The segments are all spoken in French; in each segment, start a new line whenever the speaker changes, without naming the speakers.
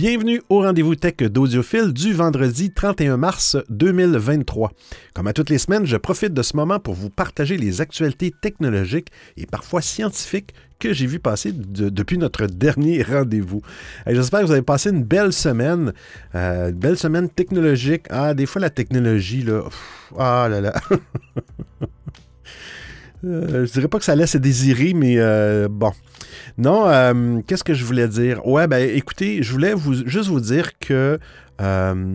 Bienvenue au rendez-vous tech d'Audiophile du vendredi 31 mars 2023. Comme à toutes les semaines, je profite de ce moment pour vous partager les actualités technologiques et parfois scientifiques que j'ai vu passer depuis notre dernier rendez-vous. J'espère que vous avez passé une belle semaine, euh, une belle semaine technologique. Ah, des fois la technologie, là, ah là là. Euh, je dirais pas que ça laisse à désirer, mais euh, bon. Non, euh, qu'est-ce que je voulais dire? Ouais, ben écoutez, je voulais vous, juste vous dire que euh,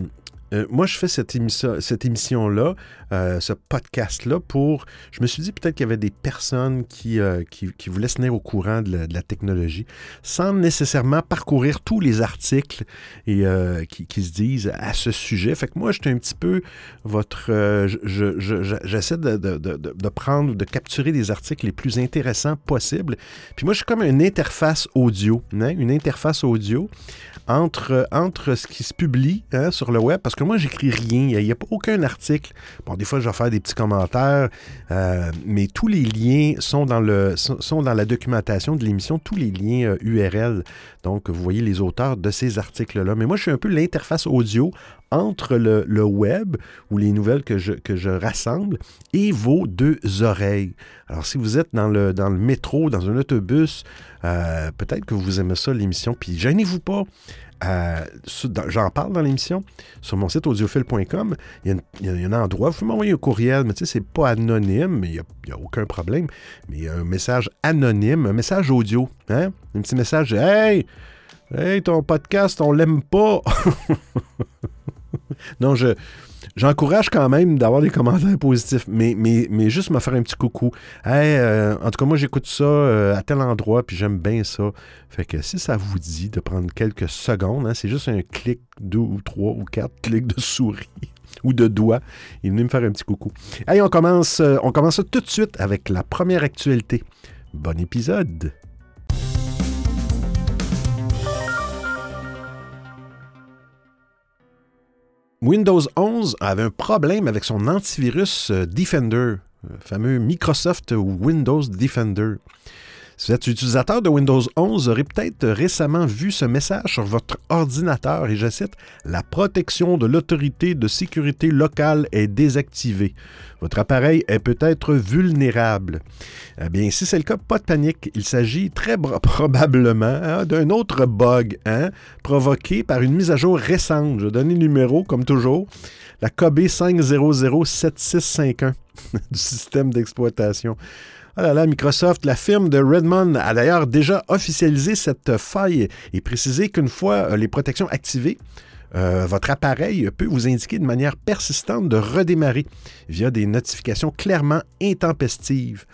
moi, je fais cette, émission, cette émission-là, euh, ce podcast-là, pour. Je me suis dit peut-être qu'il y avait des personnes qui, euh, qui, voulaient se tenir au courant de la, technologie, sans nécessairement parcourir tous les articles et, qui, se disent à ce sujet. Fait que moi, j'étais un petit peu votre. J'essaie de, de, de, de, prendre, de capturer des articles les plus intéressants possibles. Puis moi, je suis comme une interface audio, hein, une interface audio entre, entre ce qui se publie hein, sur le web, parce que moi, j'écris rien. Il n'y a, pas aucun article. Bon, des fois, je vais faire des petits commentaires, euh, mais tous les liens sont dans, le, sont dans la documentation de l'émission, tous les liens URL. Euh, Donc, vous voyez les auteurs de ces articles-là. Mais moi, je suis un peu l'interface audio entre le, web ou les nouvelles que je, que je rassemble et vos deux oreilles. Alors, si vous êtes dans le, dans le métro, dans un autobus, euh, peut-être que vous aimez ça, l'émission, puis gênez-vous pas. J'en parle dans l'émission sur mon site audiophile.com. Il, y, a un endroit, vous pouvez m'envoyer un courriel, mais tu sais, c'est pas anonyme, mais il n'y a, aucun problème. Mais il y a un message anonyme, un message audio. Hein? Un petit message Hey! Hey, ton podcast, on l'aime pas! non, je, j'encourage quand même d'avoir des commentaires positifs, mais, mais, mais juste me faire un petit coucou. Euh, en tout cas, moi, j'écoute ça euh, à tel endroit, puis j'aime bien ça. Fait que si ça vous dit de prendre quelques secondes, hein, c'est juste un clic, deux ou trois ou quatre clics de souris ou de doigts, et venez me faire un petit coucou. Hey, on commence, euh, on commence tout de suite avec la première actualité. Bon épisode! Windows 11 avait un problème avec son antivirus euh, Defender, le fameux Microsoft Windows Defender. Si vous êtes utilisateur de Windows 11, vous peut-être récemment vu ce message sur votre ordinateur et je cite La protection de l'autorité de sécurité locale est désactivée. Votre appareil est peut-être vulnérable. Eh bien, si c'est le cas, pas de panique. Il s'agit très probablement hein, d'un autre bug hein, provoqué par une mise à jour récente. Je donne le numéro, comme toujours, la KB 5007651 du système d'exploitation. Oh là là, Microsoft, la firme de Redmond a d'ailleurs déjà officialisé cette faille et précisé qu'une fois euh, les protections activées, euh, votre appareil peut vous indiquer de manière persistante de redémarrer via des notifications clairement intempestives.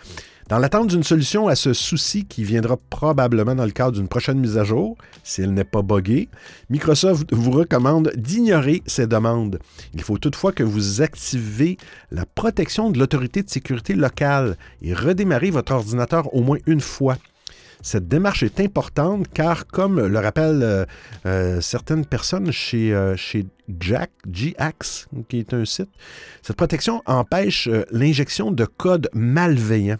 Dans l'attente d'une solution à ce souci qui viendra probablement dans le cadre d'une prochaine mise à jour, si elle n'est pas buggée, Microsoft vous recommande d'ignorer ces demandes. Il faut toutefois que vous activez la protection de l'autorité de sécurité locale et redémarrer votre ordinateur au moins une fois. Cette démarche est importante car, comme le rappellent euh, euh, certaines personnes chez, euh, chez Jack, qui est un site, cette protection empêche l'injection de codes malveillants.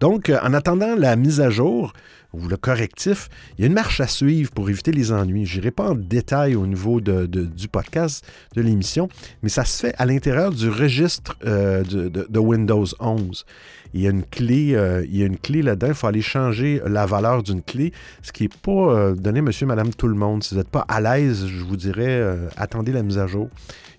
Donc, euh, en attendant la mise à jour ou le correctif, il y a une marche à suivre pour éviter les ennuis. Je n'irai pas en détail au niveau du podcast, de l'émission, mais ça se fait à l'intérieur du registre euh, de, Windows 11. Il y a une clé, euh, il y a une clé là-dedans. Il faut aller changer la valeur d'une clé, ce qui n'est pas donné monsieur, madame, tout le monde. Si vous n'êtes pas à l'aise, je vous dirais, attendez la mise à jour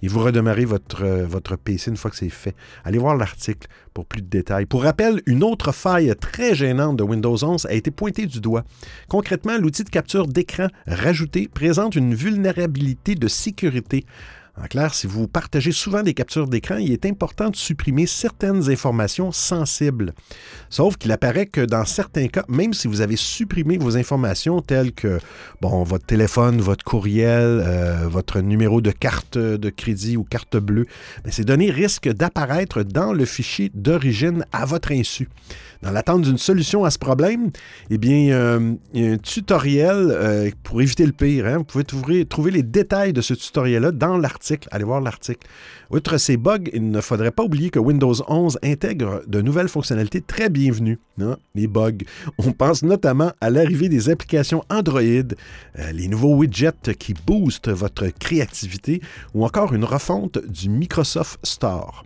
et vous redémarrez votre, votre PC une fois que c'est fait. Allez voir l'article pour plus de détails. Pour rappel, une autre faille très gênante de Windows 11 a été pointée du doigt. Concrètement, l'outil de capture d'écran rajouté présente une vulnérabilité de sécurité en clair, si vous partagez souvent des captures d'écran, il est important de supprimer certaines informations sensibles. Sauf qu'il apparaît que dans certains cas, même si vous avez supprimé vos informations telles que votre téléphone, votre courriel, euh, votre numéro de carte de crédit ou carte bleue, ben, ces données risquent d'apparaître dans le fichier d'origine à votre insu. Dans l'attente d'une solution à ce problème, eh bien, euh, il y a un tutoriel euh, pour éviter le pire. Hein. Vous pouvez trouver, les détails de ce tutoriel-là dans l'article l'article. Allez voir l'article. Outre ces bugs, il ne faudrait pas oublier que Windows 11 intègre de nouvelles fonctionnalités très bienvenues. Hein, les bugs. On pense notamment à l'arrivée des applications Android, euh, les nouveaux widgets qui boostent votre créativité ou encore une refonte du Microsoft Store.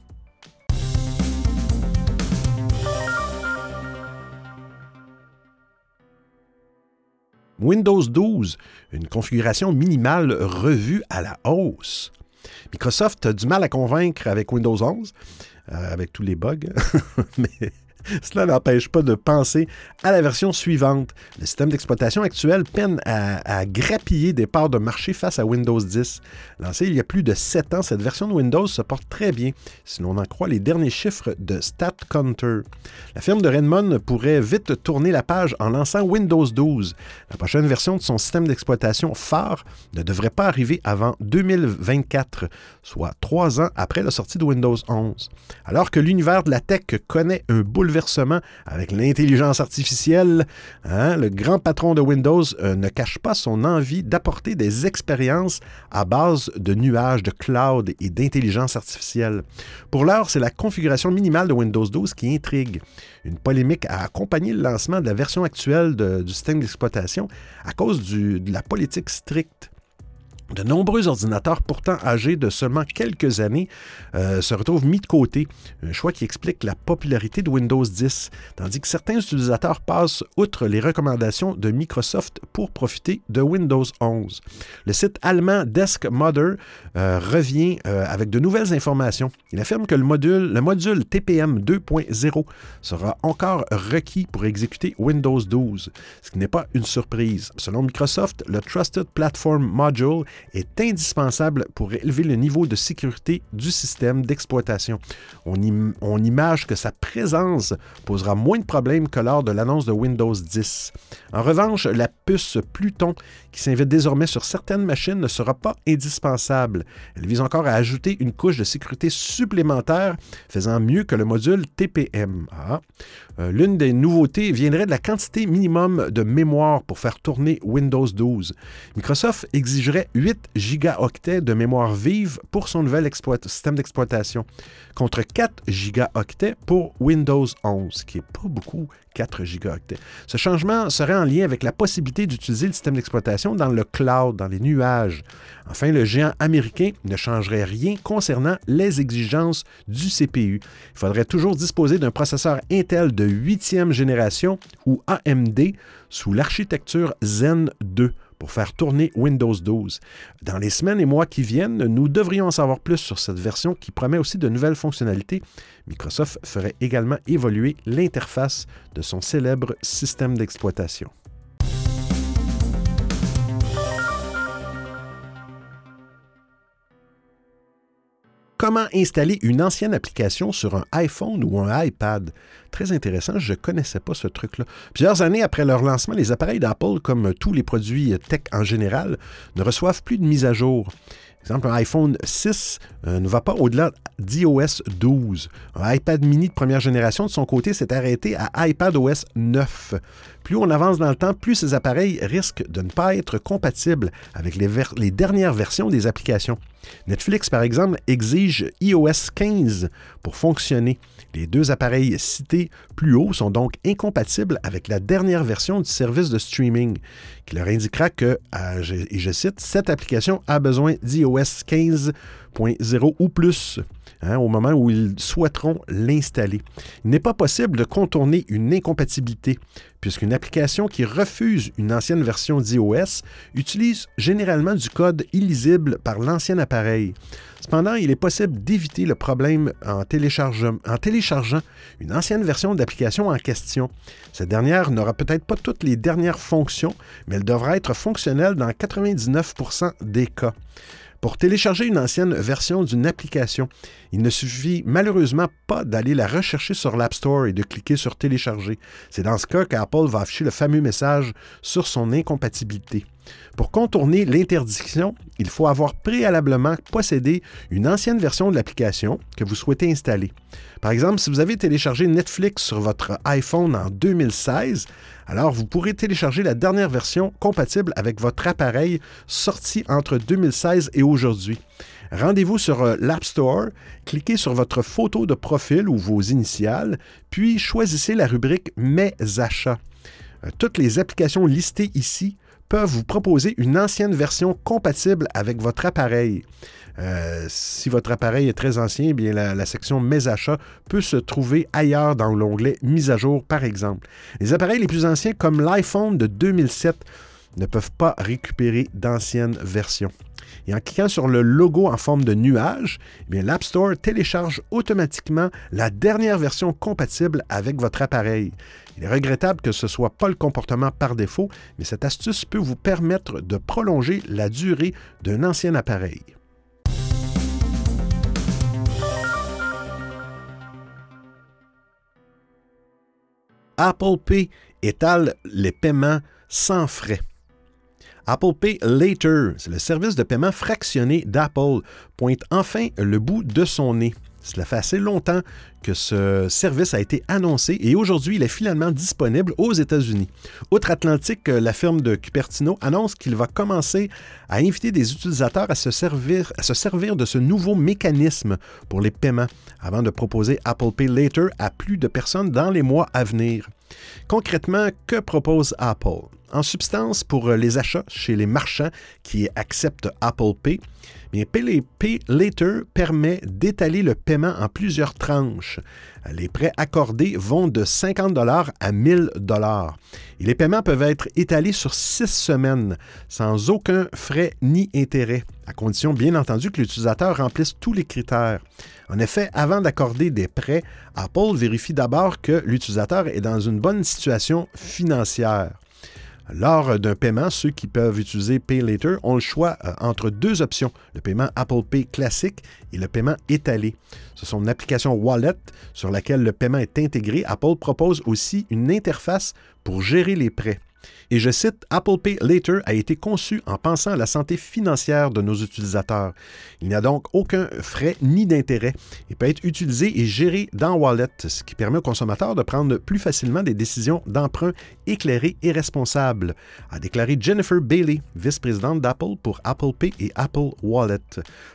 Windows 12, une configuration minimale revue à la hausse. Microsoft a du mal à convaincre avec Windows 11, euh, avec tous les bugs, mais Cela n'empêche pas de penser à la version suivante. Le système d'exploitation actuel peine à, grappiller des parts de marché face à Windows 10. Lancé il y a plus de 7 ans, cette version de Windows se porte très bien, si l'on en croit les derniers chiffres de StatCounter. La firme de Redmond pourrait vite tourner la page en lançant Windows 12. La prochaine version de son système d'exploitation phare ne devrait pas arriver avant 2024, soit trois ans après la sortie de Windows 11. Alors que l'univers de la tech connaît un bouleversement avec l'intelligence artificielle. Hein, le grand patron de Windows euh, ne cache pas son envie d'apporter des expériences à base de nuages, de cloud et d'intelligence artificielle. Pour l'heure, c'est la configuration minimale de Windows 12 qui intrigue. Une polémique a accompagné le lancement de la version actuelle du système d'exploitation à cause de la politique stricte de nombreux ordinateurs pourtant âgés de seulement quelques années euh, se retrouvent mis de côté, un choix qui explique la popularité de Windows 10, tandis que certains utilisateurs passent outre les recommandations de Microsoft pour profiter de Windows 11. Le site allemand Desk Mother euh, revient euh, avec de nouvelles informations. Il affirme que le module, le module TPM 2.0 sera encore requis pour exécuter Windows 12, ce qui n'est pas une surprise. Selon Microsoft, le Trusted Platform Module est indispensable pour élever le niveau de sécurité du système d'exploitation. On, on, image que sa présence posera moins de problèmes que lors de l'annonce de Windows 10. En revanche, la puce Pluton, qui s'invite désormais sur certaines machines, ne sera pas indispensable. Elle vise encore à ajouter une couche de sécurité supplémentaire, faisant mieux que le module TPM. Ah. Euh, l'une des nouveautés viendrait de la quantité minimum de mémoire pour faire tourner Windows 12. Microsoft exigerait 8 gigaoctets de mémoire vive pour son nouvel système d'exploitation, contre 4 gigaoctets pour Windows 11, qui n'est pas beaucoup, 4 gigaoctets. Ce changement serait en lien avec la possibilité d'utiliser le système d'exploitation dans le cloud, dans les nuages. Enfin, le géant américain ne changerait rien concernant les exigences du CPU. Il faudrait toujours disposer d'un processeur Intel de 8e génération ou AMD sous l'architecture Zen 2 pour faire tourner Windows 12. Dans les semaines et mois qui viennent, nous devrions en savoir plus sur cette version qui promet aussi de nouvelles fonctionnalités. Microsoft ferait également évoluer l'interface de son célèbre système d'exploitation. Comment installer une ancienne application sur un iPhone ou un iPad? Très intéressant, je ne connaissais pas ce truc-là. Plusieurs années après leur lancement, les appareils d'Apple, comme tous les produits tech en général, ne reçoivent plus de mise à jour. Par exemple, un iPhone 6 euh, ne va pas au-delà d'iOS 12. Un iPad mini de première génération, de son côté, s'est arrêté à iPadOS 9. Plus on avance dans le temps, plus ces appareils risquent de ne pas être compatibles avec les, dernières versions des applications. Netflix, par exemple, exige iOS 15 pour fonctionner. Les deux appareils cités plus haut sont donc incompatibles avec la dernière version du service de streaming, qui leur indiquera que, et je cite, cette application a besoin d'iOS 15.0 ou plus. Hein, au moment où ils souhaiteront l'installer. Il n'est pas possible de contourner une incompatibilité, puisqu'une application qui refuse une ancienne version d'iOS utilise généralement du code illisible par l'ancien appareil. Cependant, il est possible d'éviter le problème en, téléchargeant, en téléchargeant une ancienne version d'application en question. Cette dernière n'aura peut-être pas toutes les dernières fonctions, mais elle devra être fonctionnelle dans 99% des cas. Pour télécharger une ancienne version d'une application, il ne suffit malheureusement pas d'aller la rechercher sur l'App Store et de cliquer sur Télécharger. C'est dans ce cas qu'Apple va afficher le fameux message sur son incompatibilité. Pour contourner l'interdiction, il faut avoir préalablement possédé une ancienne version de l'application que vous souhaitez installer. Par exemple, si vous avez téléchargé Netflix sur votre iPhone en 2016, alors vous pourrez télécharger la dernière version compatible avec votre appareil sorti entre 2016 et aujourd'hui. Rendez-vous sur euh, l'App Store, cliquez sur votre photo de profil ou vos initiales, puis choisissez la rubrique Mes achats. Euh, toutes les applications listées ici peuvent vous proposer une ancienne version compatible avec votre appareil. Euh, si votre appareil est très ancien, eh bien la, section Mes achats peut se trouver ailleurs dans l'onglet Mise à jour, par exemple. Les appareils les plus anciens, comme l'iPhone de 2007, ne peuvent pas récupérer d'anciennes versions. Et en cliquant sur le logo en forme de nuage, eh l'App Store télécharge automatiquement la dernière version compatible avec votre appareil. Il est regrettable que ce ne soit pas le comportement par défaut, mais cette astuce peut vous permettre de prolonger la durée d'un ancien appareil. Apple Pay étale les paiements sans frais. Apple Pay Later, c'est le service de paiement fractionné d'Apple, pointe enfin le bout de son nez. Cela fait assez longtemps que ce service a été annoncé et aujourd'hui, il est finalement disponible aux États-Unis. Outre-Atlantique, la firme de Cupertino annonce qu'il va commencer à inviter des utilisateurs à se, servir, à se servir de ce nouveau mécanisme pour les paiements avant de proposer Apple Pay Later à plus de personnes dans les mois à venir. Concrètement, que propose Apple? En substance, pour les achats chez les marchands qui acceptent Apple Pay, bien, Pay Later permet d'étaler le paiement en plusieurs tranches. Les prêts accordés vont de 50 à 1000 et les paiements peuvent être étalés sur six semaines sans aucun frais ni intérêt, à condition bien entendu que l'utilisateur remplisse tous les critères. En effet, avant d'accorder des prêts, Apple vérifie d'abord que l'utilisateur est dans une bonne situation financière. Lors d'un paiement, ceux qui peuvent utiliser Pay Later ont le choix euh, entre deux options, le paiement Apple Pay classique et le paiement étalé. Ce sont une application Wallet sur laquelle le paiement est intégré. Apple propose aussi une interface pour gérer les prêts. Et je cite, Apple Pay Later a été conçu en pensant à la santé financière de nos utilisateurs. Il n'y a donc aucun frais ni d'intérêt et peut être utilisé et géré dans Wallet, ce qui permet aux consommateurs de prendre plus facilement des décisions d'emprunt éclairées et responsables, a déclaré Jennifer Bailey, vice-présidente d'Apple pour Apple Pay et Apple Wallet.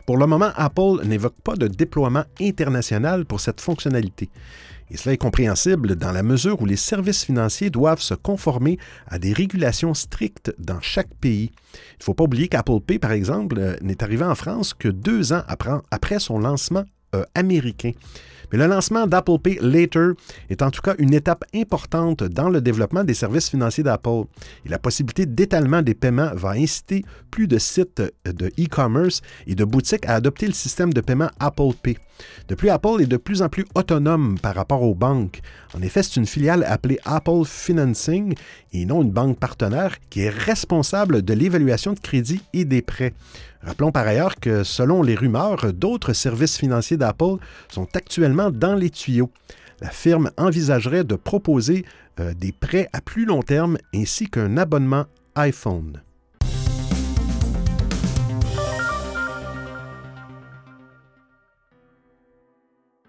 Pour le moment, Apple n'évoque pas de déploiement international pour cette fonctionnalité. Et cela est compréhensible dans la mesure où les services financiers doivent se conformer à des régulations strictes dans chaque pays. Il ne faut pas oublier qu'Apple Pay, par exemple, euh, n'est arrivé en France que deux ans après son lancement euh, américain. Mais le lancement d'Apple Pay Later est en tout cas une étape importante dans le développement des services financiers d'Apple. Et la possibilité d'étalement des paiements va inciter plus de sites de e-commerce et de boutiques à adopter le système de paiement Apple Pay. De plus, Apple est de plus en plus autonome par rapport aux banques. En effet, c'est une filiale appelée Apple Financing et non une banque partenaire qui est responsable de l'évaluation de crédit et des prêts. Rappelons par ailleurs que selon les rumeurs, d'autres services financiers d'Apple sont actuellement dans les tuyaux. La firme envisagerait de proposer euh, des prêts à plus long terme ainsi qu'un abonnement iPhone.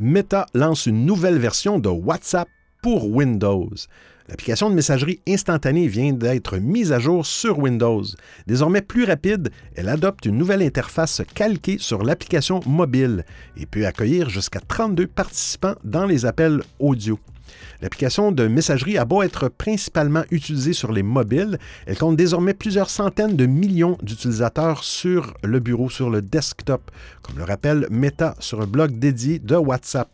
Meta lance une nouvelle version de WhatsApp pour Windows. L'application de messagerie instantanée vient d'être mise à jour sur Windows. Désormais plus rapide, elle adopte une nouvelle interface calquée sur l'application mobile et peut accueillir jusqu'à 32 participants dans les appels audio. L'application de messagerie a beau être principalement utilisée sur les mobiles, elle compte désormais plusieurs centaines de millions d'utilisateurs sur le bureau, sur le desktop, comme le rappelle Meta sur un blog dédié de WhatsApp.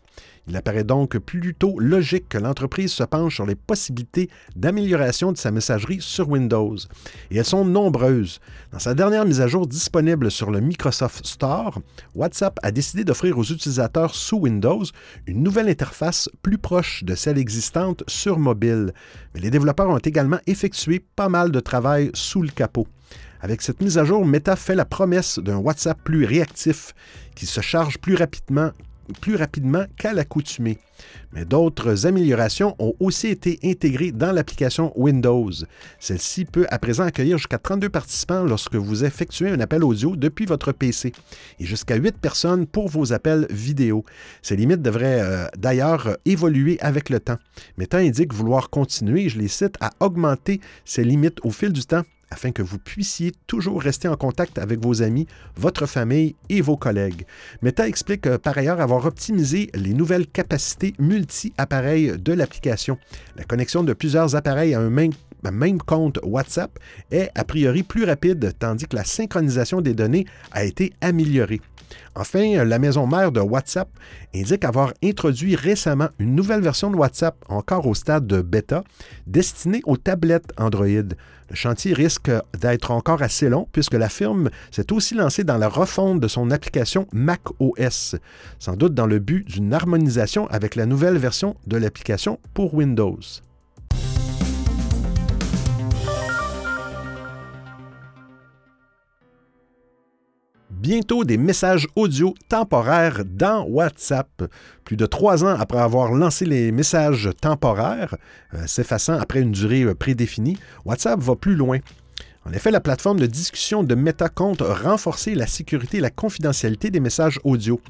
Il apparaît donc plutôt logique que l'entreprise se penche sur les possibilités d'amélioration de sa messagerie sur Windows. Et elles sont nombreuses. Dans sa dernière mise à jour disponible sur le Microsoft Store, WhatsApp a décidé d'offrir aux utilisateurs sous Windows une nouvelle interface plus proche de celle existante sur mobile. Mais les développeurs ont également effectué pas mal de travail sous le capot. Avec cette mise à jour, Meta fait la promesse d'un WhatsApp plus réactif, qui se charge plus rapidement plus rapidement qu'à l'accoutumée. Mais d'autres améliorations ont aussi été intégrées dans l'application Windows. Celle-ci peut à présent accueillir jusqu'à 32 participants lorsque vous effectuez un appel audio depuis votre PC et jusqu'à 8 personnes pour vos appels vidéo. Ces limites devraient euh, d'ailleurs évoluer avec le temps. Meta indique vouloir continuer, je les cite, à augmenter ces limites au fil du temps afin que vous puissiez toujours rester en contact avec vos amis, votre famille et vos collègues. Meta explique euh, par ailleurs avoir optimisé les nouvelles capacités multi-appareils de l'application. La connexion de plusieurs appareils à un même même compte WhatsApp est a priori plus rapide, tandis que la synchronisation des données a été améliorée. Enfin, la maison mère de WhatsApp indique avoir introduit récemment une nouvelle version de WhatsApp, encore au stade de bêta, destinée aux tablettes Android. Le chantier risque d'être encore assez long puisque la firme s'est aussi lancée dans la refonte de son application macOS, sans doute dans le but d'une harmonisation avec la nouvelle version de l'application pour Windows. Bientôt des messages audio temporaires dans WhatsApp. Plus de trois ans après avoir lancé les messages temporaires, euh, s'effaçant après une durée euh, prédéfinie, WhatsApp va plus loin. En effet, la plateforme de discussion de Meta compte renforcer la sécurité et la confidentialité des messages audio.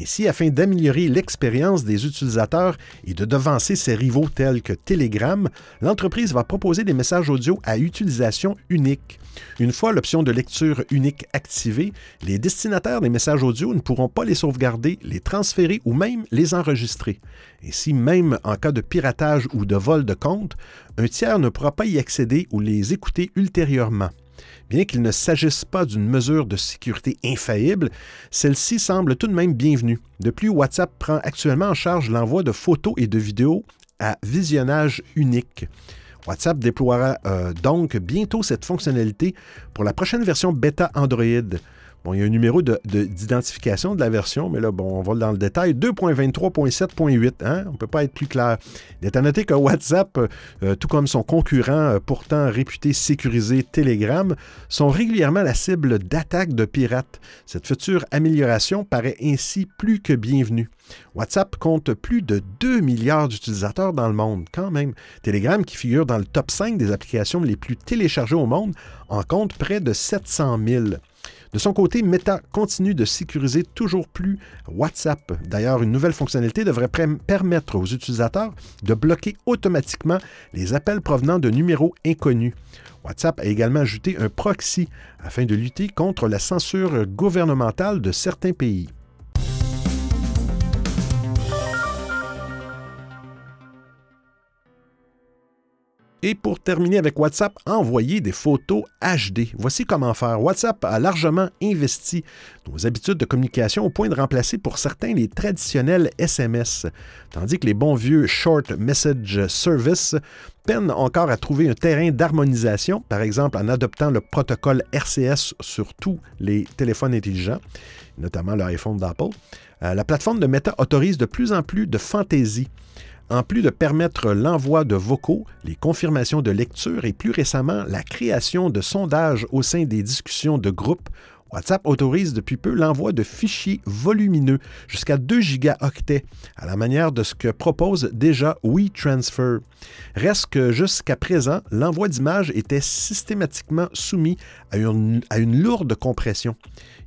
Ainsi, afin d'améliorer l'expérience des utilisateurs et de devancer ses rivaux tels que Telegram, l'entreprise va proposer des messages audio à utilisation unique. Une fois l'option de lecture unique activée, les destinataires des messages audio ne pourront pas les sauvegarder, les transférer ou même les enregistrer. Ainsi, même en cas de piratage ou de vol de compte, un tiers ne pourra pas y accéder ou les écouter ultérieurement. Bien qu'il ne s'agisse pas d'une mesure de sécurité infaillible, celle-ci semble tout de même bienvenue. De plus, WhatsApp prend actuellement en charge l'envoi de photos et de vidéos à visionnage unique. WhatsApp déploiera euh, donc bientôt cette fonctionnalité pour la prochaine version bêta Android. Bon, il y a un numéro d'identification de, la version, mais là, bon, on va dans le détail. 2.23.7.8, hein? on ne peut pas être plus clair. Il est à noter que WhatsApp, euh, tout comme son concurrent euh, pourtant réputé sécurisé Telegram, sont régulièrement la cible d'attaques de pirates. Cette future amélioration paraît ainsi plus que bienvenue. WhatsApp compte plus de 2 milliards d'utilisateurs dans le monde, quand même. Telegram, qui figure dans le top 5 des applications les plus téléchargées au monde, en compte près de 700 000. De son côté, Meta continue de sécuriser toujours plus WhatsApp. D'ailleurs, une nouvelle fonctionnalité devrait permettre aux utilisateurs de bloquer automatiquement les appels provenant de numéros inconnus. WhatsApp a également ajouté un proxy afin de lutter contre la censure gouvernementale de certains pays. Et pour terminer avec WhatsApp, envoyer des photos HD. Voici comment faire. WhatsApp a largement investi nos habitudes de communication au point de remplacer pour certains les traditionnels SMS, tandis que les bons vieux Short Message Service peinent encore à trouver un terrain d'harmonisation, par exemple en adoptant le protocole RCS sur tous les téléphones intelligents, notamment l'iPhone d'Apple. Euh, la plateforme de Meta autorise de plus en plus de fantaisie en plus de permettre l'envoi de vocaux, les confirmations de lecture et plus récemment la création de sondages au sein des discussions de groupe, WhatsApp autorise depuis peu l'envoi de fichiers volumineux jusqu'à 2 gigaoctets, à la manière de ce que propose déjà WeTransfer. Reste que jusqu'à présent, l'envoi d'images était systématiquement soumis à une, à une lourde compression.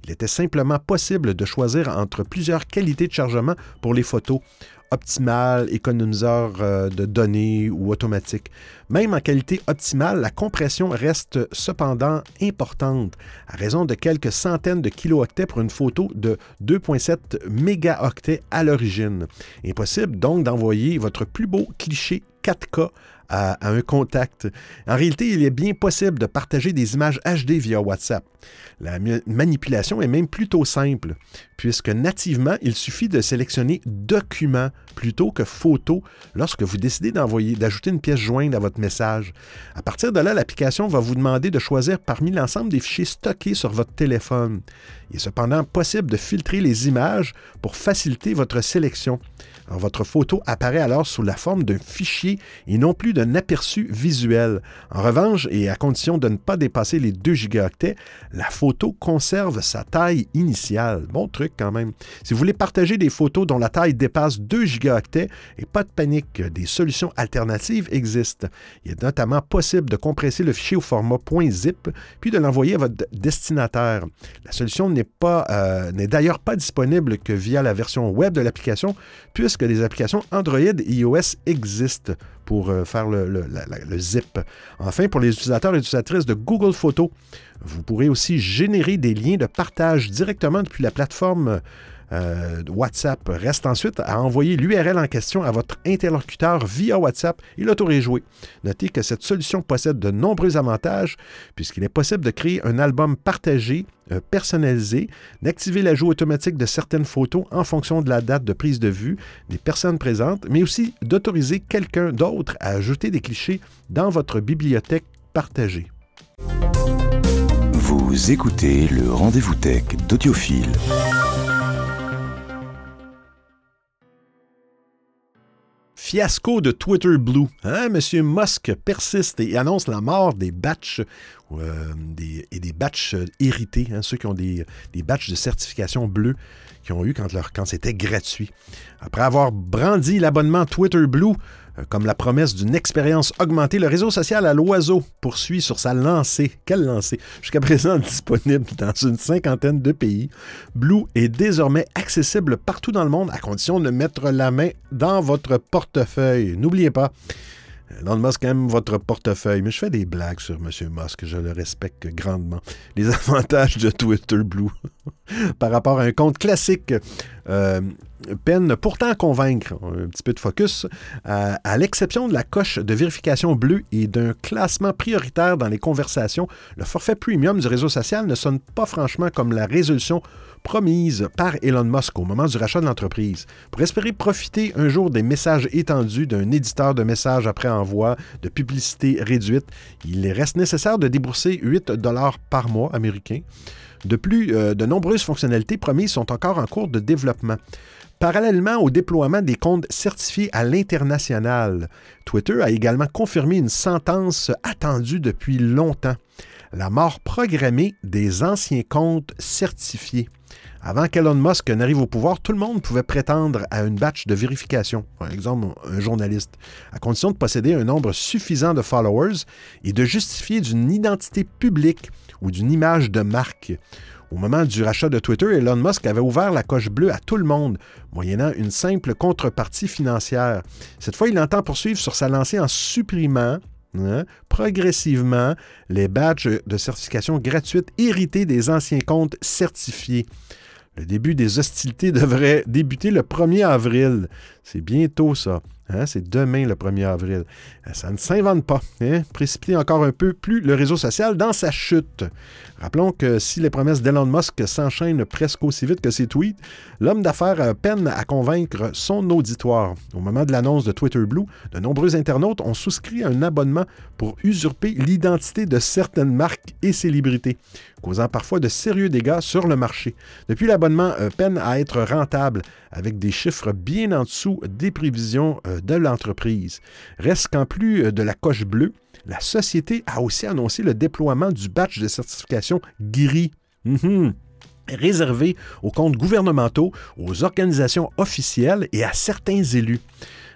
Il était simplement possible de choisir entre plusieurs qualités de chargement pour les photos optimal, économiseur de données ou automatique. Même en qualité optimale, la compression reste cependant importante, à raison de quelques centaines de kilooctets pour une photo de 2,7 mégaoctets à l'origine. Impossible donc d'envoyer votre plus beau cliché 4K à, un contact. En réalité, il est bien possible de partager des images HD via WhatsApp. La manipulation est même plutôt simple, puisque nativement, il suffit de sélectionner Document plutôt que Photo lorsque vous décidez d'envoyer, d'ajouter une pièce jointe à votre message. À partir de là, l'application va vous demander de choisir parmi l'ensemble des fichiers stockés sur votre téléphone. Il est cependant possible de filtrer les images pour faciliter votre sélection votre photo apparaît alors sous la forme d'un fichier et non plus aperçu visuel. En revanche, et à condition de ne pas dépasser les 2 gigaoctets, la photo conserve sa taille initiale. Bon truc quand même. Si vous voulez partager des photos dont la taille dépasse 2 gigaoctets, et pas de panique, des solutions alternatives existent. Il est notamment possible de compresser le fichier au format .zip puis de l'envoyer à votre destinataire. La solution n'est pas euh, n'est d'ailleurs pas disponible que via la version web de l'application puisque que des applications Android et iOS existent pour euh, faire le, zip. Enfin, pour les utilisateurs et utilisatrices de Google Photos, vous pourrez aussi générer des liens de partage directement depuis la plateforme euh, WhatsApp. Reste ensuite à envoyer l'URL en question à votre interlocuteur via WhatsApp et l'auto-réjouer. Notez que cette solution possède de nombreux avantages puisqu'il est possible de créer un album partagé, euh, personnalisé, d'activer l'ajout automatique de certaines photos en fonction de la date de prise de vue des personnes présentes, mais aussi d'autoriser quelqu'un d'autre à ajouter des clichés dans votre bibliothèque partagée.
Vous écoutez le rendez-vous tech d'Audiophile.
Fiasco de Twitter Blue. Hein? Monsieur Musk persiste et annonce la mort des batchs euh, et des batchs hérités, hein? ceux qui ont des, des batchs de certification bleus qu'ils ont eu quand, quand c'était gratuit. Après avoir brandi l'abonnement Twitter Blue, euh, comme la promesse d'une expérience augmentée, le réseau social à l'oiseau poursuit sur sa lancée. Quelle lancée? Jusqu'à présent disponible dans une cinquantaine de pays, Blue est désormais accessible partout dans le monde à condition de mettre la main dans votre portefeuille. N'oubliez pas, Elon Musk aime votre portefeuille, mais je fais des blagues sur M. Musk, je le respecte grandement. Les avantages de Twitter Blue par rapport à un compte classique euh, peine pourtant à convaincre, un petit peu de focus, à, à l'exception de la coche de vérification bleue et d'un classement prioritaire dans les conversations, le forfait premium du réseau social ne sonne pas franchement comme la résolution promise par Elon Musk au moment du rachat de l'entreprise. Pour espérer profiter un jour des messages étendus d'un éditeur de messages après envoi, de publicité réduite, il reste nécessaire de débourser 8 dollars par mois américains. De plus, euh, de nombreuses fonctionnalités promises sont encore en cours de développement. Parallèlement au déploiement des comptes certifiés à l'international, Twitter a également confirmé une sentence attendue depuis longtemps, la mort programmée des anciens comptes certifiés. Avant qu'Elon Musk n'arrive au pouvoir, tout le monde pouvait prétendre à une batch de vérification, par exemple un journaliste, à condition de posséder un nombre suffisant de followers et de justifier d'une identité publique ou d'une image de marque. Au moment du rachat de Twitter, Elon Musk avait ouvert la coche bleue à tout le monde, moyennant une simple contrepartie financière. Cette fois, il entend poursuivre sur sa lancée en supprimant hein, progressivement les badges de certification gratuite hérités des anciens comptes certifiés. Le début des hostilités devrait débuter le 1er avril. C'est bientôt ça. Hein? C'est demain le 1er avril. Euh, ça ne s'invente pas. Hein? Précipiter encore un peu plus le réseau social dans sa chute. Rappelons que si les promesses d'Elon Musk s'enchaînent presque aussi vite que ses tweets, l'homme d'affaires peine à convaincre son auditoire. Au moment de l'annonce de Twitter Blue, de nombreux internautes ont souscrit un abonnement pour usurper l'identité de certaines marques et célébrités, causant parfois de sérieux dégâts sur le marché. Depuis, l'abonnement euh, peine à être rentable, avec des chiffres bien en dessous des prévisions euh, de l'entreprise. Reste qu'en plus de la coche bleue, la société a aussi annoncé le déploiement du badge de certification gris. Mhm. réservé aux comptes gouvernementaux, aux organisations officielles et à certains élus.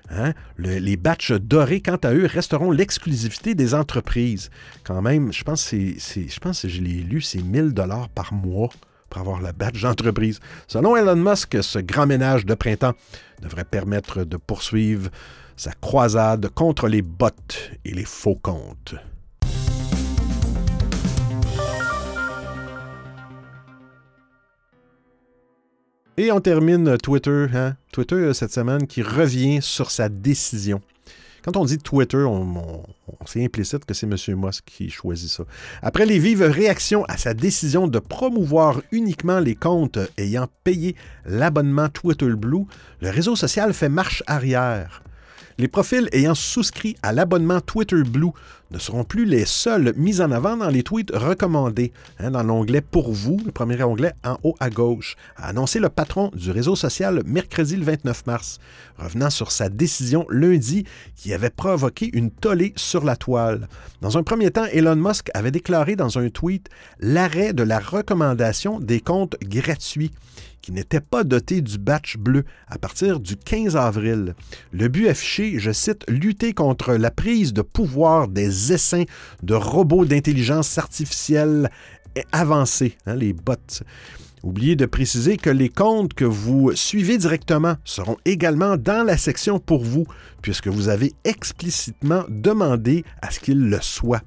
Hein? les badges dorés, quant à eux, resteront l'exclusivité des entreprises. Quand même, je pense que, je, l'ai lu, c'est 1000 dollars par mois pour avoir le badge d'entreprise. Selon Elon Musk, ce grand ménage de printemps devrait permettre de poursuivre sa croisade contre les bots et les faux comptes. Et on termine Twitter, hein? Twitter euh, cette semaine qui revient sur sa décision. Quand on dit Twitter, on, c'est implicite que c'est M. Musk qui choisit ça. Après les vives réactions à sa décision de promouvoir uniquement les comptes ayant payé l'abonnement Twitter Blue, le réseau social fait marche arrière. Les profils ayant souscrit à l'abonnement Twitter Blue ne seront plus les seuls mis en avant dans les tweets recommandés, hein, dans l'onglet Pour vous, le premier onglet en haut à gauche, a annoncé le patron du réseau social mercredi le 29 mars, revenant sur sa décision lundi qui avait provoqué une tollée sur la toile. Dans un premier temps, Elon Musk avait déclaré dans un tweet l'arrêt de la recommandation des comptes gratuits qui n'était pas doté du batch bleu à partir du 15 avril. Le but affiché, je cite, lutter contre la prise de pouvoir des essaims de robots d'intelligence artificielle avancées, hein, les bots. Oubliez de préciser que les comptes que vous suivez directement seront également dans la section pour vous, puisque vous avez explicitement demandé à ce qu'ils le soient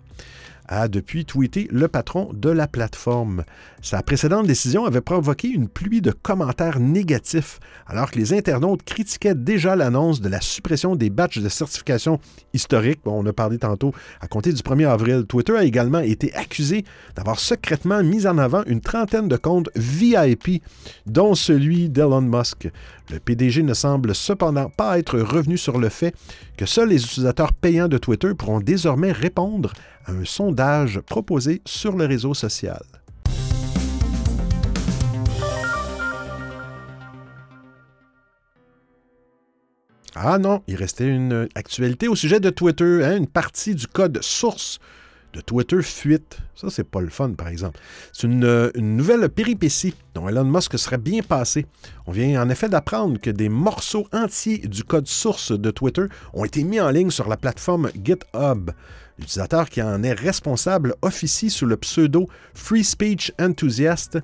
a depuis tweeté le patron de la plateforme. Sa précédente décision avait provoqué une pluie de commentaires négatifs, alors que les internautes critiquaient déjà l'annonce de la suppression des batchs de certification historiques. on a parlé tantôt à compter du 1er avril. Twitter a également été accusé d'avoir secrètement mis en avant une trentaine de comptes VIP, dont celui d'Elon Musk. Le PDG ne semble cependant pas être revenu sur le fait que seuls les utilisateurs payants de Twitter pourront désormais répondre à un sondage proposé sur le réseau social. Ah non, il restait une actualité au sujet de Twitter, hein, une partie du code source de Twitter fuite. Ça, c'est pas le fun, par exemple. C'est une, nouvelle péripétie dont Elon Musk serait bien passé. On vient en effet d'apprendre que des morceaux entiers du code source de Twitter ont été mis en ligne sur la plateforme GitHub. L'utilisateur qui en est responsable officie sous le pseudo Free Speech Enthusiast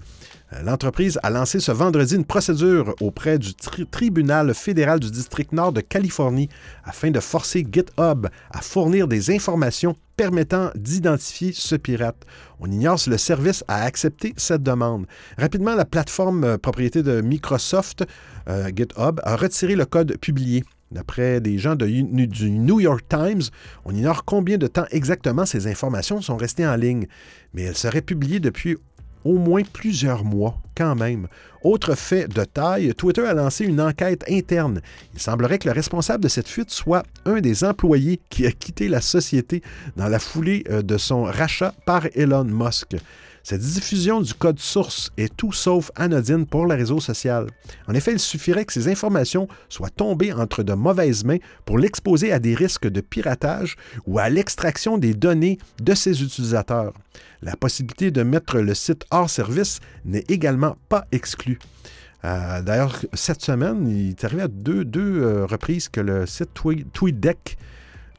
euh, l'entreprise a lancé ce vendredi une procédure auprès du tribunal fédéral du district nord de Californie afin de forcer GitHub à fournir des informations permettant d'identifier ce pirate. On ignore si le service a accepté cette demande. Rapidement, la plateforme euh, propriété de Microsoft, euh, GitHub, a retiré le code publié. D'après des gens du New York Times, on ignore combien de temps exactement ces informations sont restées en ligne, mais elles seraient publiées depuis au moins plusieurs mois quand même. Autre fait de taille, Twitter a lancé une enquête interne. Il semblerait que le responsable de cette fuite soit un des employés qui a quitté la société dans la foulée euh, de son rachat par Elon Musk. Cette diffusion du code source est tout sauf anodine pour le réseau social. En effet, il suffirait que ces informations soient tombées entre de mauvaises mains pour l'exposer à des risques de piratage ou à l'extraction des données de ses utilisateurs. La possibilité de mettre le site hors service n'est également pas exclue. Euh, d'ailleurs, cette semaine, il est arrivé à deux, euh, reprises que le site TweetDeck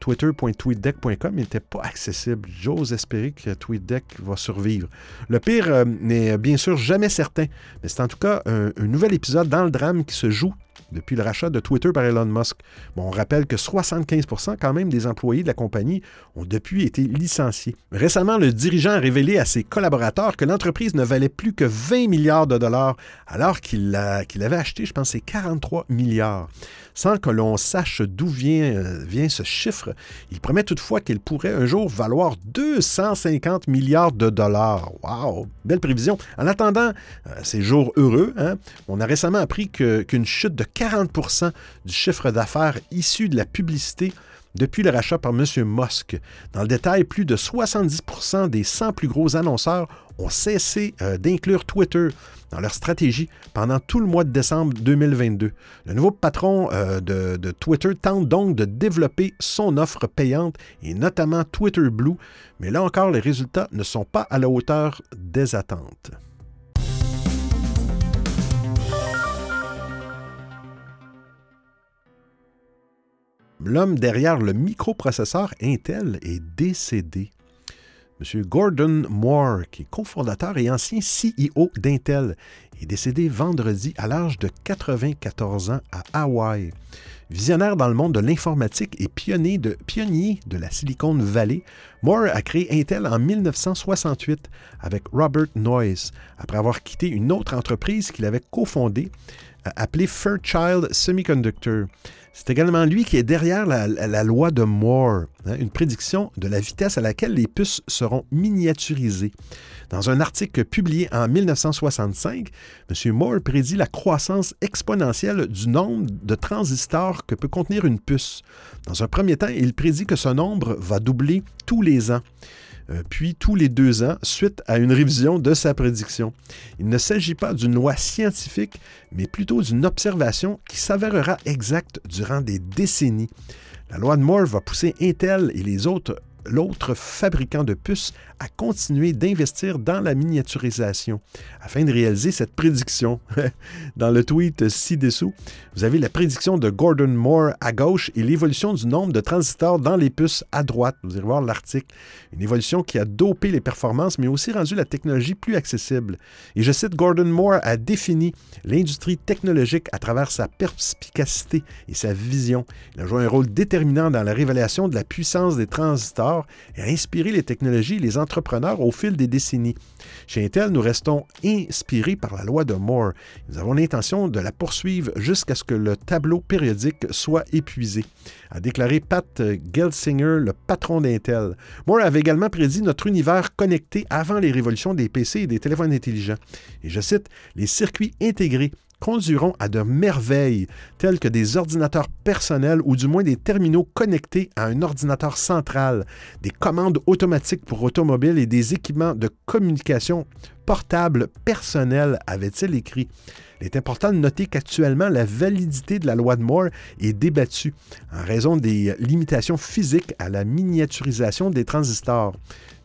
twitter.tweetdeck.com n'était pas accessible. J'ose espérer que TweetDeck va survivre. Le pire euh, n'est bien sûr jamais certain, mais c'est en tout cas un, nouvel épisode dans le drame qui se joue depuis le rachat de Twitter par Elon Musk. On rappelle que 75 quand même des employés de la compagnie ont depuis été licenciés. Récemment, le dirigeant a révélé à ses collaborateurs que l'entreprise ne valait plus que 20 milliards de dollars, alors qu'il avait acheté, je pense, 43 milliards. Sans que l'on sache d'où vient, euh, vient ce chiffre, il promet toutefois qu'il pourrait un jour valoir 250 milliards de dollars. Wow! Belle prévision. En attendant euh, ces jours heureux, hein, on a récemment appris qu'une chute de 40% du chiffre d'affaires issu de la publicité depuis le rachat par M. Musk. Dans le détail, plus de 70% des 100 plus gros annonceurs ont cessé euh, d'inclure Twitter dans leur stratégie pendant tout le mois de décembre 2022. Le nouveau patron euh, de, de, Twitter tente donc de développer son offre payante et notamment Twitter Blue, mais là encore, les résultats ne sont pas à la hauteur des attentes. L'homme derrière le microprocesseur Intel est décédé. M. Gordon Moore, qui est cofondateur et ancien CEO d'Intel, est décédé vendredi à l'âge de 94 ans à Hawaï. Visionnaire dans le monde de l'informatique et pionnier de, pionnier de la Silicon Valley, Moore a créé Intel en 1968 avec Robert Noyce, après avoir quitté une autre entreprise qu'il avait cofondée, appelée Fairchild Semiconductor. C'est également lui qui est derrière la, loi de Moore, hein, une prédiction de la vitesse à laquelle les puces seront miniaturisées. Dans un article publié en 1965, M. Moore prédit la croissance exponentielle du nombre de transistors que peut contenir une puce. Dans un premier temps, il prédit que ce nombre va doubler tous les ans. Euh, puis tous les deux ans, suite à une révision de sa prédiction. Il ne s'agit pas d'une loi scientifique, mais plutôt d'une observation qui s'avérera exacte durant des décennies. La loi de Moore va pousser Intel et les autres l'autre fabricant de puces à continuer d'investir dans la miniaturisation afin de réaliser cette prédiction. dans le tweet ci-dessous, vous avez la prédiction de Gordon Moore à gauche et l'évolution du nombre de transistors dans les puces à droite. Vous irez voir l'article. Une évolution qui a dopé les performances, mais aussi rendu la technologie plus accessible. Et je cite, Gordon Moore a défini l'industrie technologique à travers sa perspicacité et sa vision. Il a joué un rôle déterminant dans la révélation de la puissance des transistors et a inspiré les technologies et les entrepreneurs au fil des décennies. Chez Intel, nous restons inspirés par la loi de Moore. Nous avons l'intention de la poursuivre jusqu'à ce que le tableau périodique soit épuisé, a déclaré Pat Gelsinger, le patron d'Intel. Moore avait également prédit notre univers connecté avant les révolutions des PC et des téléphones intelligents. Et je cite, les circuits intégrés conduiront à de merveilles telles que des ordinateurs personnels ou du moins des terminaux connectés à un ordinateur central, des commandes automatiques pour automobiles et des équipements de communication portables personnels, avait-il écrit. Il est important de noter qu'actuellement, la validité de la loi de Moore est débattue en raison des limitations physiques à la miniaturisation des transistors.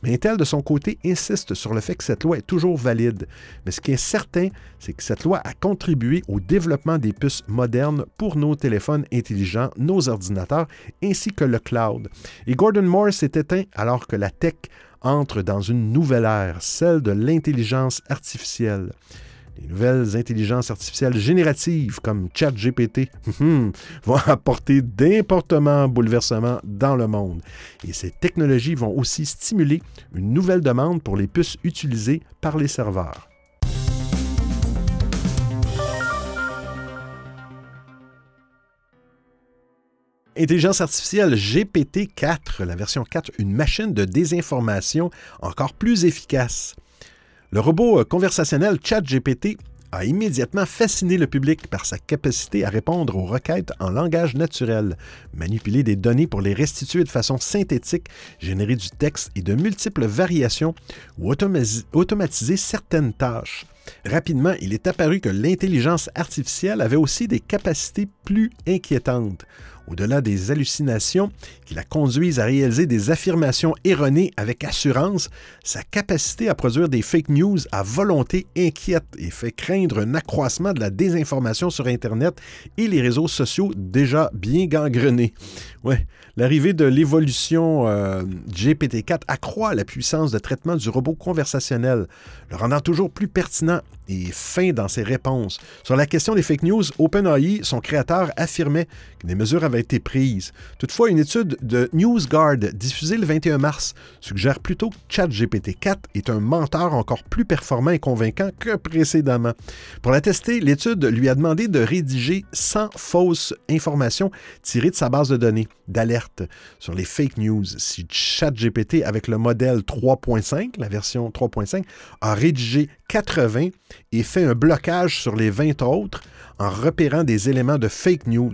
Mais Intel, de son côté, insiste sur le fait que cette loi est toujours valide. Mais ce qui est certain, c'est que cette loi a contribué au développement des puces modernes pour nos téléphones intelligents, nos ordinateurs, ainsi que le cloud. Et Gordon Moore s'est éteint alors que la tech entre dans une nouvelle ère, celle de l'intelligence artificielle. Les nouvelles intelligences artificielles génératives comme ChatGPT hum, vont apporter d'importants bouleversements dans le monde. Et ces technologies vont aussi stimuler une nouvelle demande pour les puces utilisées par les serveurs. Intelligence artificielle GPT-4, la version 4, une machine de désinformation encore plus efficace. Le robot euh, conversationnel ChatGPT a immédiatement fasciné le public par sa capacité à répondre aux requêtes en langage naturel, manipuler des données pour les restituer de façon synthétique, générer du texte et de multiples variations ou automatiser certaines tâches. Rapidement, il est apparu que l'intelligence artificielle avait aussi des capacités plus inquiétantes au-delà des hallucinations qui la conduisent à réaliser des affirmations erronées avec assurance, sa capacité à produire des fake news à volonté inquiète et fait craindre un accroissement de la désinformation sur Internet et les réseaux sociaux déjà bien gangrenés. L'arrivée de l'évolution euh, GPT-4 accroît la puissance de traitement du robot conversationnel, le rendant toujours plus pertinent et fin dans ses réponses. Sur la question des fake news, OpenAI, son créateur, affirmait que des mesures avaient été prises. Toutefois, une étude de NewsGuard diffusée le 21 mars suggère plutôt que ChatGPT-4 est un menteur encore plus performant et convaincant que précédemment. Pour la tester, l'étude lui a demandé de rédiger 100 fausses informations tirées de sa base de données d'alerte sur les fake news. Si ChatGPT, avec le modèle 3.5, la version 3.5, a rédigé 80 et fait un blocage sur les 20 autres en repérant des éléments de fake news.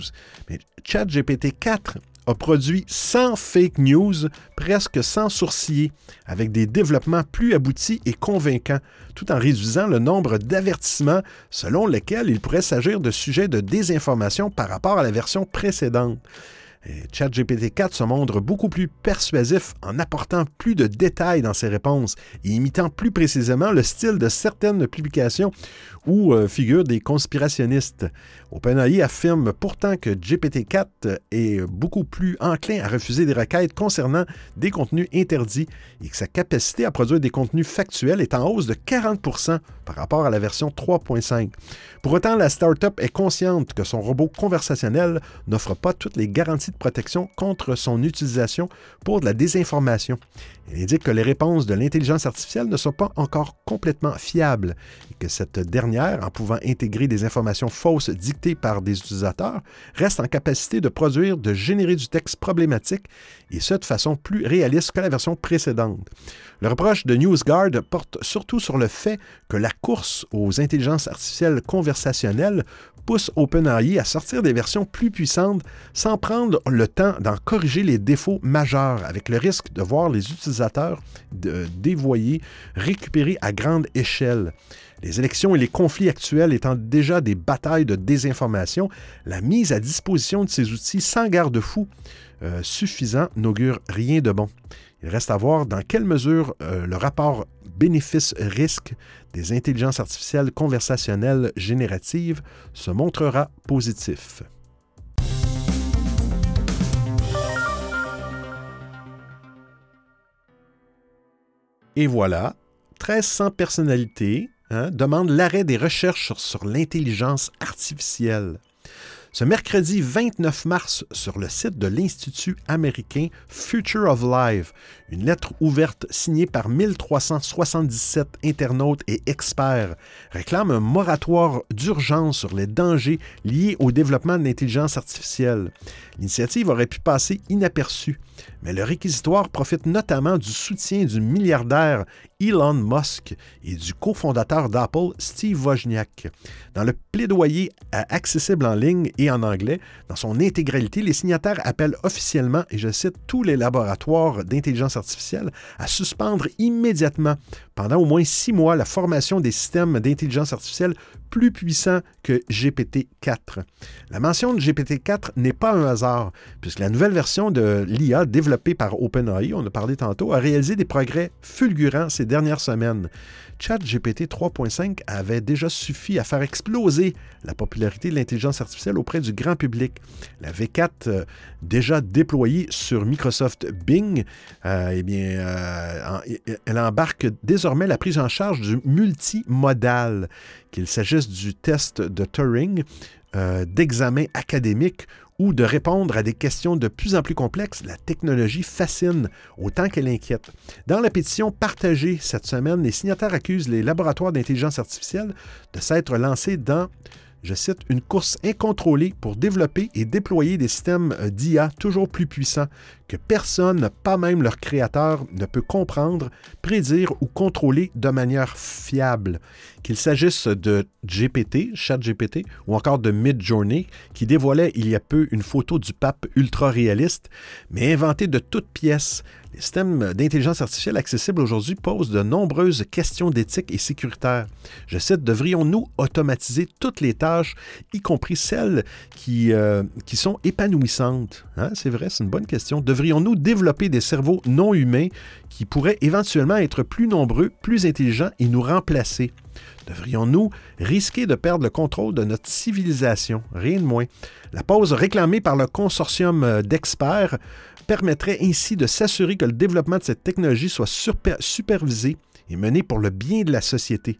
Mais ChatGPT 4 a produit 100 fake news presque sans sourciller, avec des développements plus aboutis et convaincants, tout en réduisant le nombre d'avertissements selon lesquels il pourrait s'agir de sujets de désinformation par rapport à la version précédente. ChatGPT 4 se montre beaucoup plus persuasif en apportant plus de détails dans ses réponses et imitant plus précisément le style de certaines publications où euh, figurent des conspirationnistes. OpenAI affirme pourtant que GPT-4 est beaucoup plus enclin à refuser des requêtes concernant des contenus interdits et que sa capacité à produire des contenus factuels est en hausse de 40% par rapport à la version 3.5. Pour autant, la startup est consciente que son robot conversationnel n'offre pas toutes les garanties de protection contre son utilisation pour de la désinformation. Il indique que les réponses de l'intelligence artificielle ne sont pas encore complètement fiables et que cette dernière, en pouvant intégrer des informations fausses dictées par des utilisateurs, reste en capacité de produire, de générer du texte problématique et ce de façon plus réaliste que la version précédente. Le reproche de NewsGuard porte surtout sur le fait que la course aux intelligences artificielles conversationnelles pousse OpenAI à sortir des versions plus puissantes sans prendre le temps d'en corriger les défauts majeurs, avec le risque de voir les utilisateurs dévoyés récupérer à grande échelle. Les élections et les conflits actuels étant déjà des batailles de désinformation, la mise à disposition de ces outils sans garde-fou euh, suffisant n'augure rien de bon. Il reste à voir dans quelle mesure euh, le rapport bénéfice-risque des intelligences artificielles conversationnelles génératives se montrera positif. Et voilà, 1300 personnalités hein, demandent l'arrêt des recherches sur l'intelligence artificielle. Ce mercredi 29 mars, sur le site de l'Institut américain Future of Life, une lettre ouverte signée par 1377 internautes et experts réclame un moratoire d'urgence sur les dangers liés au développement de l'intelligence artificielle. L'initiative aurait pu passer inaperçue, mais le réquisitoire profite notamment du soutien du milliardaire Elon Musk et du cofondateur d'Apple, Steve Wozniak. Dans le plaidoyer accessible en ligne et en anglais, dans son intégralité, les signataires appellent officiellement, et je cite, tous les laboratoires d'intelligence artificielle à suspendre immédiatement, pendant au moins six mois, la formation des systèmes d'intelligence artificielle plus puissants que GPT-4. La mention de GPT-4 n'est pas un hasard, puisque la nouvelle version de l'IA développée par OpenAI, on a parlé tantôt, a réalisé des progrès fulgurants ces dernières semaines. ChatGPT 3.5 avait déjà suffi à faire exploser la popularité de l'intelligence artificielle auprès du grand public. La V4, euh, déjà déployée sur Microsoft Bing, euh, eh euh, elle embarque désormais la prise en charge du multimodal, qu'il s'agisse du test de Turing, d'examen académique ou de répondre à des questions de plus en plus complexes, la technologie fascine autant qu'elle inquiète. Dans la pétition partagée cette semaine, les signataires accusent les laboratoires d'intelligence artificielle de s'être lancés dans je cite, une course incontrôlée pour développer et déployer des systèmes euh, d'IA toujours plus puissants que personne, pas même leur créateur, ne peut comprendre, prédire ou contrôler de manière fiable. Qu'il s'agisse de GPT, ChatGPT, ou encore de Midjourney, qui dévoilait il y a peu une photo du pape ultra réaliste, mais inventé de toutes pièces, les systèmes d'intelligence artificielle accessibles aujourd'hui posent de nombreuses questions d'éthique et sécuritaire. Je cite, devrions-nous automatiser toutes les tâches, y compris celles qui, euh, qui sont épanouissantes? Hein, c'est vrai, c'est une bonne question. Devrions-nous développer des cerveaux non humains qui pourraient éventuellement être plus nombreux, plus intelligents et nous remplacer? Devrions-nous risquer de perdre le contrôle de notre civilisation? Rien de moins. La pause réclamée par le consortium euh, d'experts permettrait ainsi de s'assurer que le développement de cette technologie soit supervisé et mené pour le bien de la société.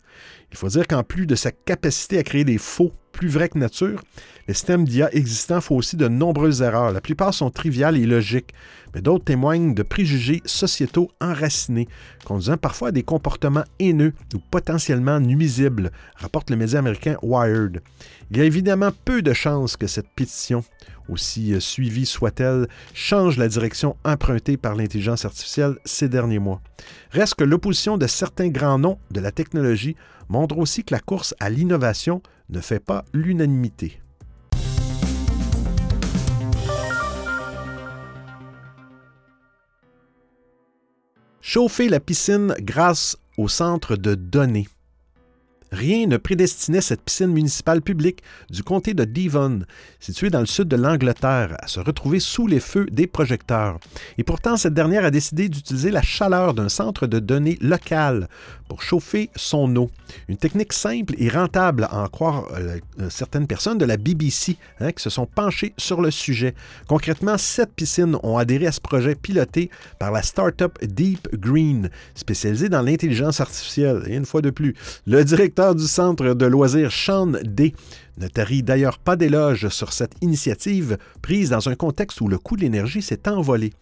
Il faut dire qu'en plus de sa capacité à créer des faux plus vrais que nature, les systèmes d'IA existants font aussi de nombreuses erreurs. La plupart sont triviales et logiques, mais d'autres témoignent de préjugés sociétaux enracinés, conduisant parfois à des comportements haineux ou potentiellement nuisibles, rapporte le média américain Wired. Il y a évidemment peu de chances que cette pétition, aussi euh, suivie soit-elle, change la direction empruntée par l'intelligence artificielle ces derniers mois. Reste que l'opposition de certains grands noms de la technologie montre aussi que la course à l'innovation ne fait pas l'unanimité. Chauffer la piscine grâce au centre de données. Rien ne prédestinait cette piscine municipale publique du comté de Devon, située dans le sud de l'Angleterre, à se retrouver sous les feux des projecteurs. Et pourtant, cette dernière a décidé d'utiliser la chaleur d'un centre de données local pour chauffer son eau. Une technique simple et rentable à en croire euh, euh, certaines personnes de la BBC hein, qui se sont penchées sur le sujet. Concrètement, sept piscines ont adhéré à ce projet piloté par la start-up Deep Green, spécialisée dans l'intelligence artificielle. Et une fois de plus, le directeur du centre de loisirs Sean Day ne tarit d'ailleurs pas d'éloge sur cette initiative prise dans un contexte où le coût de l'énergie s'est envolé.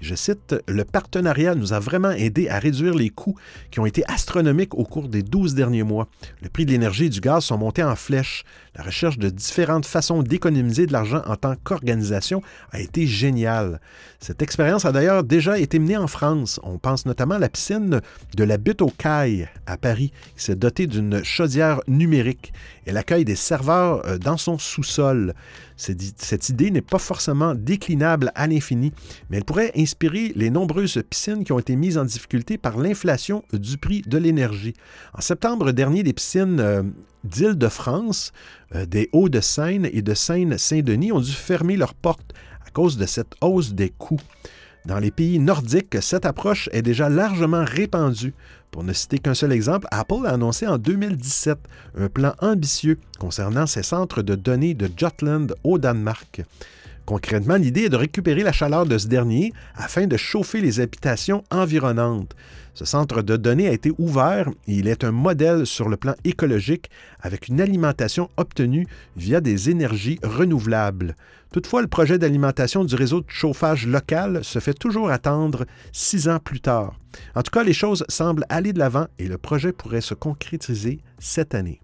Je cite, Le partenariat nous a vraiment aidé à réduire les coûts qui ont été astronomiques au cours des 12 derniers mois. Le prix de l'énergie et du gaz sont montés en flèche. La recherche de différentes façons d'économiser de l'argent en tant qu'organisation a été géniale. Cette expérience a d'ailleurs déjà été menée en France. On pense notamment à la piscine de la Butte aux Cailles à Paris, qui s'est dotée d'une chaudière numérique. Elle accueille des serveurs euh, dans son sous-sol. Cette idée n'est pas forcément déclinable à l'infini, mais elle pourrait inspirer les nombreuses piscines qui ont été mises en difficulté par l'inflation du prix de l'énergie. En septembre dernier, des piscines euh, d'Île-de-France, euh, des Hauts-de-Seine et de Seine-Saint-Denis ont dû fermer leurs portes à cause de cette hausse des coûts. Dans les pays nordiques, cette approche est déjà largement répandue. Pour ne citer qu'un seul exemple, Apple a annoncé en 2017 un plan ambitieux concernant ses centres de données de Jutland au Danemark. Concrètement, l'idée est de récupérer la chaleur de ce dernier afin de chauffer les habitations environnantes. Ce centre de données a été ouvert et il est un modèle sur le plan écologique avec une alimentation obtenue via des énergies renouvelables. Toutefois, le projet d'alimentation du réseau de chauffage local se fait toujours attendre six ans plus tard. En tout cas, les choses semblent aller de l'avant et le projet pourrait se concrétiser cette année.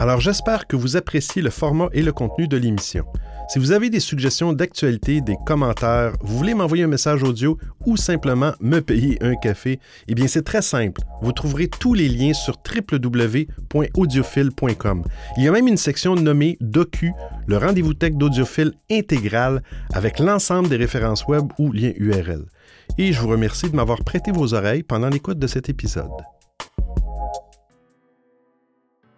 Alors j'espère que vous appréciez le format et le contenu de l'émission. Si vous avez des suggestions d'actualité, des commentaires, vous voulez m'envoyer un message audio ou simplement me payer un café, eh bien c'est très simple. Vous trouverez tous les liens sur www.audiophile.com. Il y a même une section nommée Docu, le rendez-vous tech d'audiophile intégral avec l'ensemble des références web ou liens URL. Et je vous remercie de m'avoir prêté vos oreilles pendant l'écoute de cet épisode.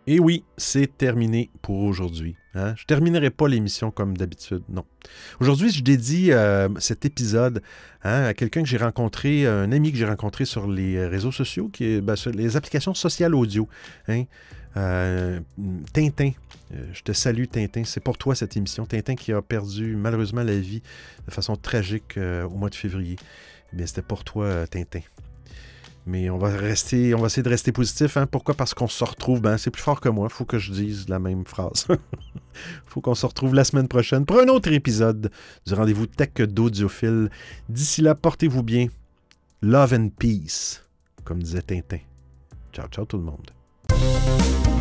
Et oui, c'est terminé pour aujourd'hui. Hein? Je ne terminerai pas l'émission comme d'habitude, non. Aujourd'hui, je dédie euh, cet épisode hein, à quelqu'un que j'ai rencontré, un ami que j'ai rencontré sur les réseaux sociaux, qui est ben, sur les applications sociales audio. Hein? Euh, Tintin, euh, je te salue Tintin, c'est pour toi cette émission. Tintin qui a perdu malheureusement la vie de façon tragique au mois de février. Eh c'était pour toi Tintin. Mais on va rester, on va essayer de rester positif. Hein. Pourquoi? Parce qu'on se retrouve. Ben, c'est plus fort que moi. Il faut que je dise la même phrase. Il faut qu'on se retrouve la semaine prochaine pour un autre épisode du rendez-vous tech d'audiophile. D'ici là, portez-vous bien. Love and peace, comme disait Tintin. Ciao, ciao tout le monde.